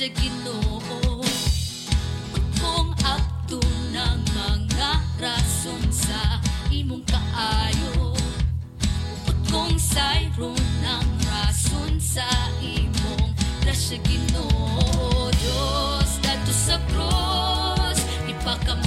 sa ginoo. Kung akto ng mga rason sa imong kaayo. Kung sayro ng rason sa imong ra sa ginoo. Diyos dato sa cross ipakam